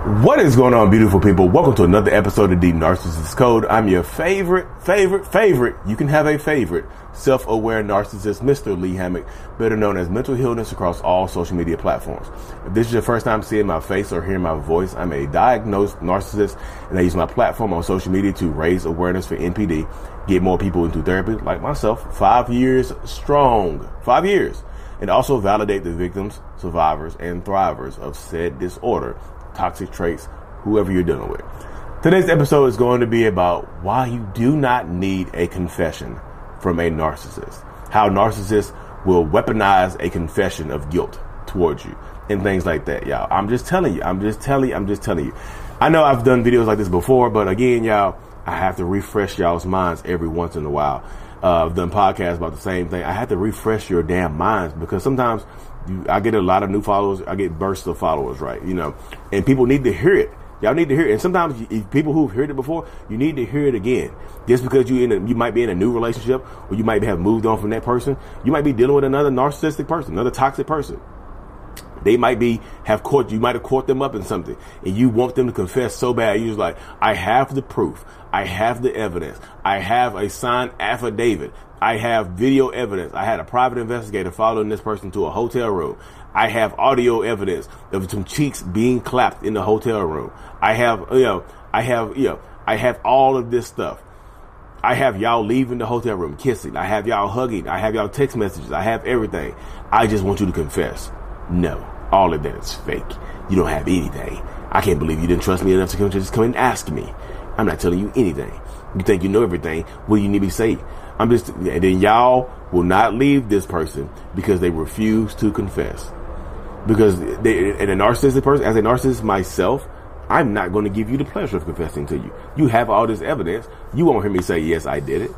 What is going on, beautiful people? Welcome to another episode of The Narcissist Code. I'm your favorite, favorite, favorite. You can have a favorite self-aware narcissist, Mr. Lee Hammock, better known as Mental Healness across all social media platforms. If this is your first time seeing my face or hearing my voice, I'm a diagnosed narcissist and I use my platform on social media to raise awareness for NPD, get more people into therapy like myself, five years strong, five years, and also validate the victims, survivors, and thrivers of said disorder toxic traits, whoever you're dealing with. Today's episode is going to be about why you do not need a confession from a narcissist. How narcissists will weaponize a confession of guilt towards you and things like that, y'all. I'm just telling you. I'm just telling you. I'm just telling you. I know I've done videos like this before, but again, y'all, I have to refresh y'all's minds every once in a while. Uh, I've done podcasts about the same thing. I have to refresh your damn minds because sometimes I get a lot of new followers. I get bursts of followers, right? You know, and people need to hear it. Y'all need to hear it. And sometimes people who've heard it before, you need to hear it again. Just because you in a, you might be in a new relationship or you might have moved on from that person, you might be dealing with another narcissistic person, another toxic person. They might be have caught you might have caught them up in something, and you want them to confess so bad. You're just like, I have the proof, I have the evidence, I have a signed affidavit I have video evidence. I had a private investigator following this person to a hotel room. I have audio evidence of some cheeks being clapped in the hotel room. I have, you know, I have, you know, I have all of this stuff. I have y'all leaving the hotel room kissing. I have y'all hugging. I have y'all text messages. I have everything. I just want you to confess. No, all of that is fake. You don't have anything. I can't believe you didn't trust me enough to come to just come and ask me. I'm not telling you anything. You think you know everything. What do you need me to say? I'm just, and then y'all will not leave this person because they refuse to confess. Because they, and a narcissistic person, as a narcissist myself, I'm not going to give you the pleasure of confessing to you. You have all this evidence. You won't hear me say, yes, I did it.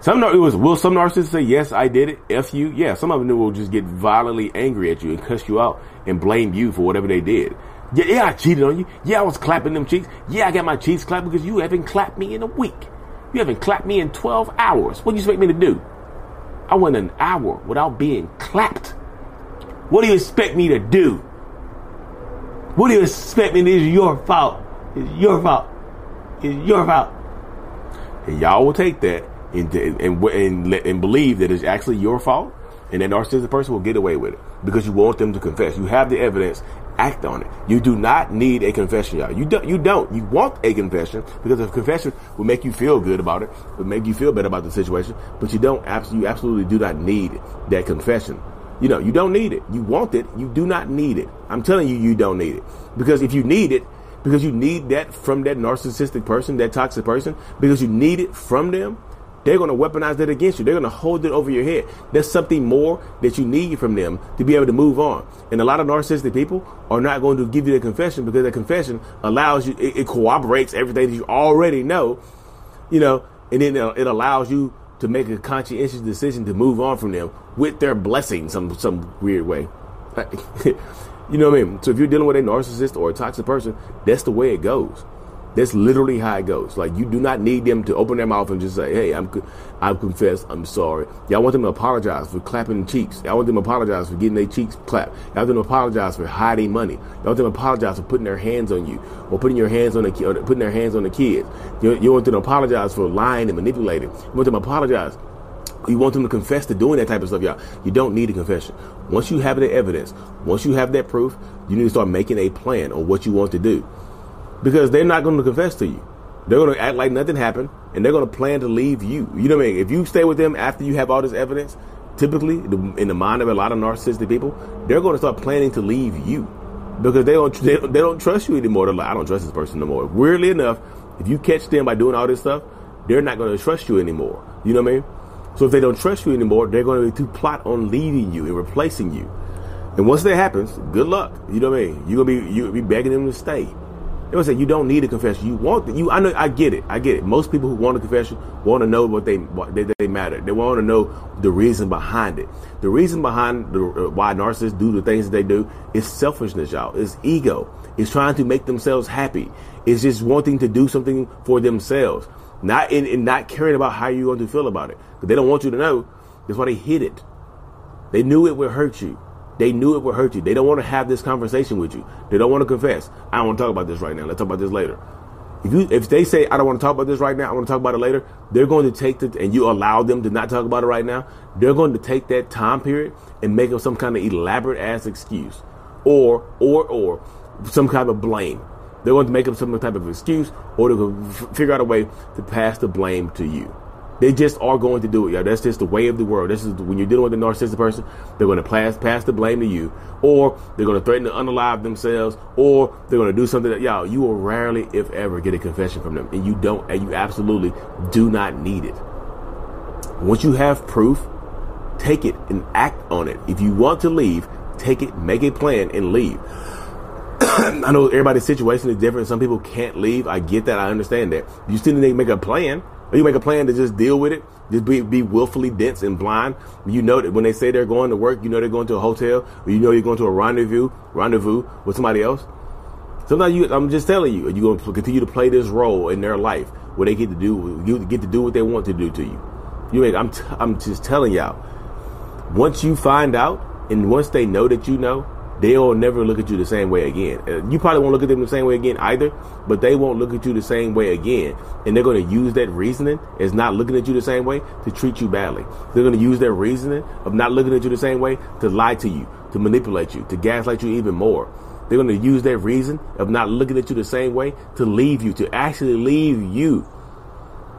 Some it was will some narcissists say yes I did it f you yeah some of them will just get violently angry at you and cuss you out and blame you for whatever they did yeah yeah I cheated on you yeah I was clapping them cheeks yeah I got my cheeks clapped because you haven't clapped me in a week you haven't clapped me in 12 hours. What do you expect me to do? I went an hour without being clapped. What do you expect me to do? What do you expect me? It's your fault. It's your fault. It's your fault. And y'all will take that and, and, and, and believe that it's actually your fault and that narcissistic person will get away with it because you want them to confess. You have the evidence act on it. You do not need a confession, y'all. You don't. You don't. You want a confession because a confession will make you feel good about it, will make you feel better about the situation. But you don't. You absolutely do not need that confession. You know, you don't need it. You want it. You do not need it. I'm telling you, you don't need it because if you need it, because you need that from that narcissistic person, that toxic person, because you need it from them, they're going to weaponize that against you. They're going to hold it over your head. There's something more that you need from them to be able to move on. And a lot of narcissistic people are not going to give you the confession because the confession allows you, it, it corroborates everything that you already know, you know, and then uh, it allows you to make a conscientious decision to move on from them with their blessing, some some weird way. you know what I mean? So if you're dealing with a narcissist or a toxic person, that's the way it goes. That's literally how it goes. Like you do not need them to open their mouth and just say, "Hey, I'm I confess, I'm sorry." Y'all want them to apologize for clapping cheeks. Y'all want them to apologize for getting their cheeks clapped. Y'all want them to apologize for hiding money. Y'all want them to apologize for putting their hands on you or putting your hands on the or putting their hands on the kids. You, you want them to apologize for lying and manipulating. You want them to apologize you want them to confess to doing that type of stuff, y'all. You don't need a confession. Once you have the evidence, once you have that proof, you need to start making a plan on what you want to do because they're not going to confess to you. They're going to act like nothing happened, and they're going to plan to leave you. You know what I mean? If you stay with them after you have all this evidence, typically in the mind of a lot of narcissistic people, they're going to start planning to leave you because they don't they, they don't trust you anymore. They're like, I don't trust this person no more. Weirdly enough, if you catch them by doing all this stuff, they're not going to trust you anymore. You know what I mean? So if they don't trust you anymore, they're going to, to plot on leaving you and replacing you. And once that happens, good luck. You know what I mean? You're gonna be you be begging them to stay. They would say you don't need a confession. You want the, you. I know. I get it. I get it. Most people who want a confession want to know what they what they, they matter. They want to know the reason behind it. The reason behind the, uh, why narcissists do the things that they do is selfishness, y'all. It's ego. It's trying to make themselves happy. It's just wanting to do something for themselves, not in, in not caring about how you're going to feel about it. But they don't want you to know. That's why they hid it. They knew it would hurt you. They knew it would hurt you. They don't want to have this conversation with you. They don't want to confess. I don't want to talk about this right now. Let's talk about this later. If you if they say I don't want to talk about this right now, I want to talk about it later, they're going to take the and you allow them to not talk about it right now, they're going to take that time period and make up some kind of elaborate ass excuse. Or or or some kind of blame. They're going to make up some type of excuse or to figure out a way to pass the blame to you. They just are going to do it, Yeah, That's just the way of the world. This is when you're dealing with a narcissistic person, they're going to pass pass the blame to you, or they're going to threaten to unalive themselves, or they're going to do something that y'all you will rarely, if ever, get a confession from them, and you don't, and you absolutely do not need it. Once you have proof, take it and act on it. If you want to leave, take it, make a plan, and leave. I know everybody's situation is different. Some people can't leave. I get that. I understand that. You still need to make a plan or you make a plan to just deal with it, just be, be willfully dense and blind. You know that when they say they're going to work, you know they're going to a hotel, or you know you're going to a rendezvous, rendezvous with somebody else. Sometimes you, I'm just telling you, you're going to continue to play this role in their life where they get to do, you get to do what they want to do to you. You make, I'm, t- I'm just telling y'all. Once you find out, and once they know that you know, they'll never look at you the same way again. You probably won't look at them the same way again either, but they won't look at you the same way again. And they're going to use that reasoning as not looking at you the same way to treat you badly. They're going to use their reasoning of not looking at you the same way to lie to you, to manipulate you, to gaslight you even more. They're going to use that reason of not looking at you the same way to leave you, to actually leave you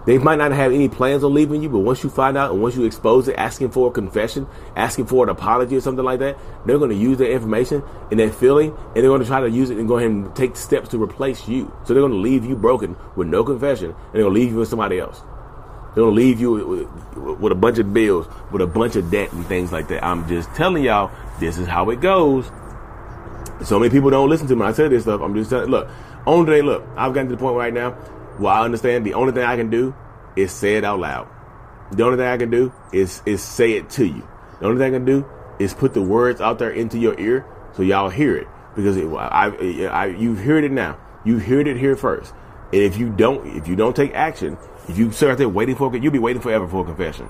they might not have any plans on leaving you, but once you find out and once you expose it, asking for a confession, asking for an apology or something like that, they're going to use that information and that feeling, and they're going to try to use it and go ahead and take steps to replace you. So they're going to leave you broken with no confession, and they're going to leave you with somebody else. They're going to leave you with, with a bunch of bills, with a bunch of debt and things like that. I'm just telling y'all, this is how it goes. So many people don't listen to me. I say this stuff. I'm just telling. Look, on day, look, I've gotten to the point right now well, I understand the only thing I can do is say it out loud. The only thing I can do is is say it to you. The only thing I can do is put the words out there into your ear so y'all hear it because it, I, I, you've heard it now. You heard it here first. And if you don't, if you don't take action, if you sit out there waiting for, it, you'll be waiting forever for a confession.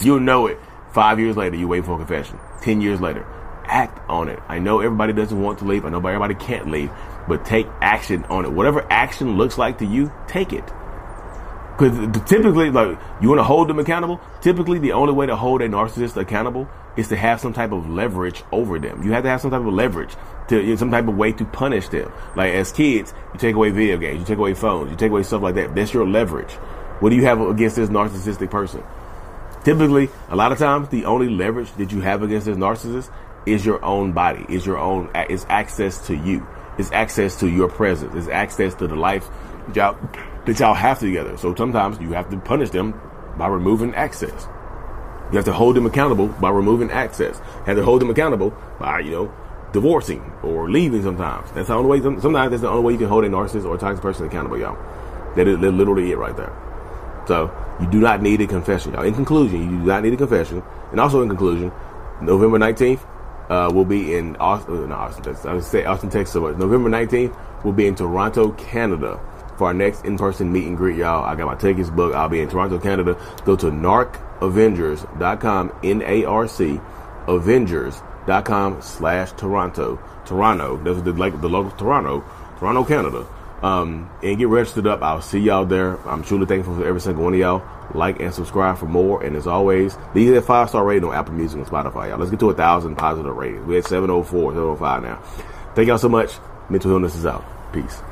You'll know it. Five years later, you wait for a confession. Ten years later, act on it. I know everybody doesn't want to leave. I know everybody can't leave, but take action on it. Whatever action looks like to you, take it. Because typically, like you want to hold them accountable. Typically, the only way to hold a narcissist accountable is to have some type of leverage over them. You have to have some type of leverage to some type of way to punish them. Like as kids, you take away video games, you take away phones, you take away stuff like that. That's your leverage. What do you have against this narcissistic person? Typically, a lot of times, the only leverage that you have against this narcissist is your own body, is your own, is access to you, is access to your presence, It's access to the life that y'all, that y'all have together. So sometimes you have to punish them by removing access. You have to hold them accountable by removing access. You have to hold them accountable by, you know, divorcing or leaving sometimes. That's the only way, sometimes that's the only way you can hold a narcissist or a toxic person accountable, y'all. That is literally it right there. So you do not need a confession, y'all. In conclusion, you do not need a confession. And also in conclusion, November 19th, uh, will be in Austin, uh, Austin, Texas. I would say Austin, Texas. But November 19th, we'll be in Toronto, Canada for our next in-person meet and greet, y'all. I got my tickets booked. I'll be in Toronto, Canada. Go to narcavengers.com, N-A-R-C, avengers.com slash Toronto. Toronto. That's the, like the local Toronto, Toronto, Canada. Um, and get registered up. I'll see y'all there. I'm truly thankful for every single one of y'all like and subscribe for more. And as always, leave that five star rating on Apple Music and Spotify, y'all. Let's get to a thousand positive ratings. We're at 704, 705 now. Thank y'all so much. Mental Healness is out. Peace.